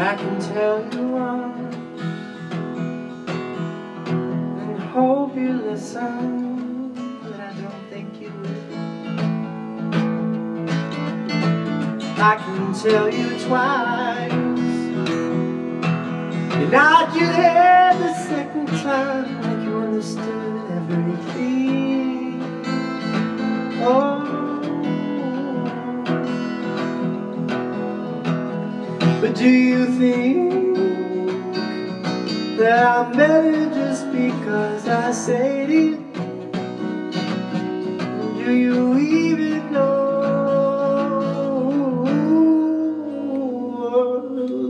I can tell you one and hope you listen, but I don't think you will. I can tell you twice, and not you the second time, like you understood everything. But do you think that I'm better just because I said it? Do you even know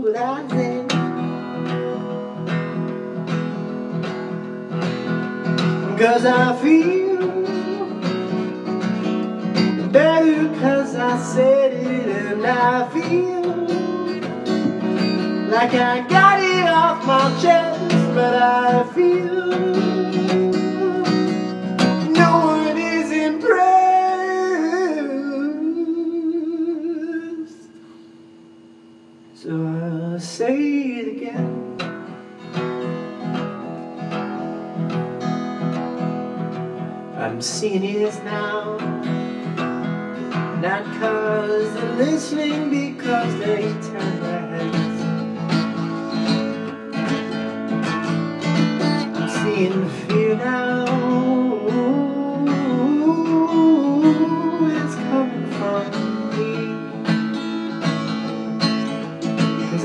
what I said? Cause I feel better cause I said it and I feel like I got it off my chest, but I feel no one is impressed. So I'll say it again. I'm seeing it now. Not cause they're listening, because they turn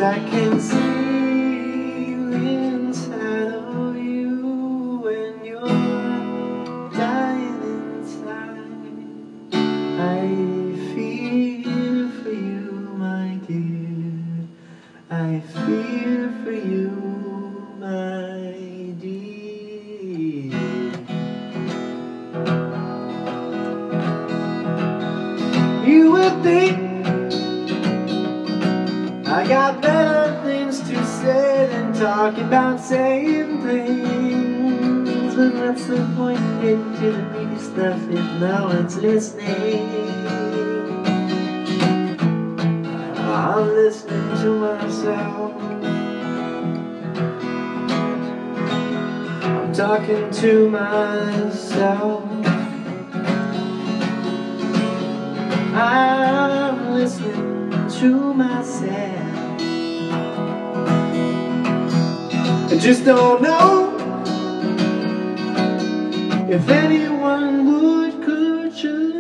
I can see inside of you when you're dying inside. I for you, my dear. I for you, my dear. You would think I got better things to say than talking about saying things. But that's the point in to the meaty stuff if no one's listening? I'm listening to myself. I'm talking to myself. I'm listening to myself. Just don't know if anyone would, could, should,